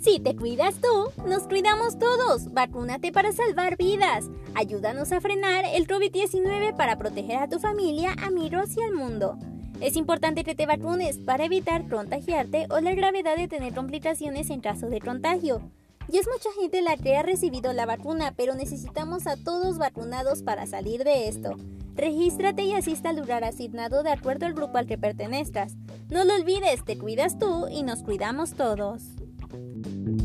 Si te cuidas tú, nos cuidamos todos. Vacúnate para salvar vidas. Ayúdanos a frenar el COVID-19 para proteger a tu familia, amigos y al mundo. Es importante que te vacunes para evitar contagiarte o la gravedad de tener complicaciones en caso de contagio. Y es mucha gente la que ha recibido la vacuna, pero necesitamos a todos vacunados para salir de esto. Regístrate y asista al lugar asignado de acuerdo al grupo al que pertenezcas. No lo olvides, te cuidas tú y nos cuidamos todos. thank you